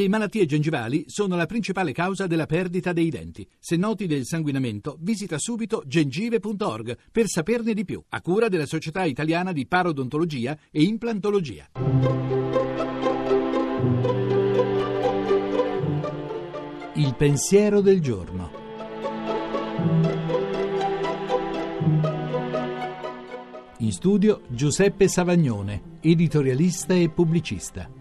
Le malattie gengivali sono la principale causa della perdita dei denti. Se noti del sanguinamento, visita subito gengive.org per saperne di più, a cura della Società Italiana di Parodontologia e Implantologia. Il pensiero del giorno. In studio Giuseppe Savagnone, editorialista e pubblicista.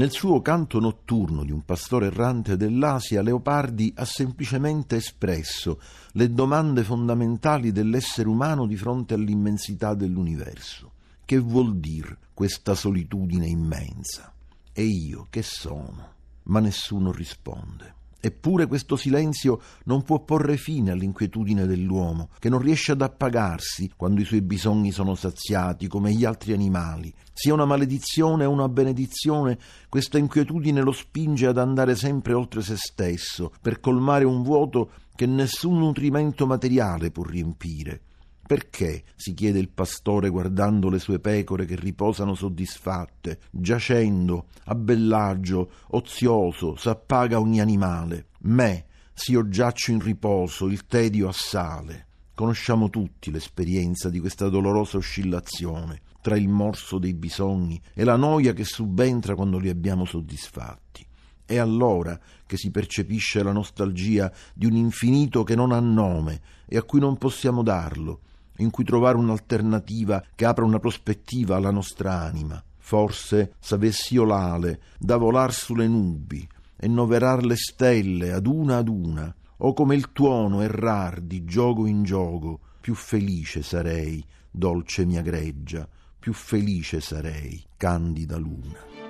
Nel suo canto notturno di un pastore errante dell'Asia, Leopardi ha semplicemente espresso le domande fondamentali dell'essere umano di fronte all'immensità dell'universo. Che vuol dire questa solitudine immensa? E io che sono? Ma nessuno risponde. Eppure questo silenzio non può porre fine all'inquietudine dell'uomo, che non riesce ad appagarsi quando i suoi bisogni sono saziati come gli altri animali. Sia una maledizione o una benedizione, questa inquietudine lo spinge ad andare sempre oltre se stesso, per colmare un vuoto che nessun nutrimento materiale può riempire. Perché? si chiede il pastore guardando le sue pecore che riposano soddisfatte, giacendo, a bellaggio, ozioso, s'appaga ogni animale. Me, s'io giaccio in riposo, il tedio assale. Conosciamo tutti l'esperienza di questa dolorosa oscillazione tra il morso dei bisogni e la noia che subentra quando li abbiamo soddisfatti. È allora che si percepisce la nostalgia di un infinito che non ha nome e a cui non possiamo darlo, in cui trovare un'alternativa che apra una prospettiva alla nostra anima. Forse s'avessi io l'ale da volar sulle nubi e noverar le stelle ad una ad una, o come il tuono errar di gioco in gioco, più felice sarei, dolce mia greggia, più felice sarei, candida luna.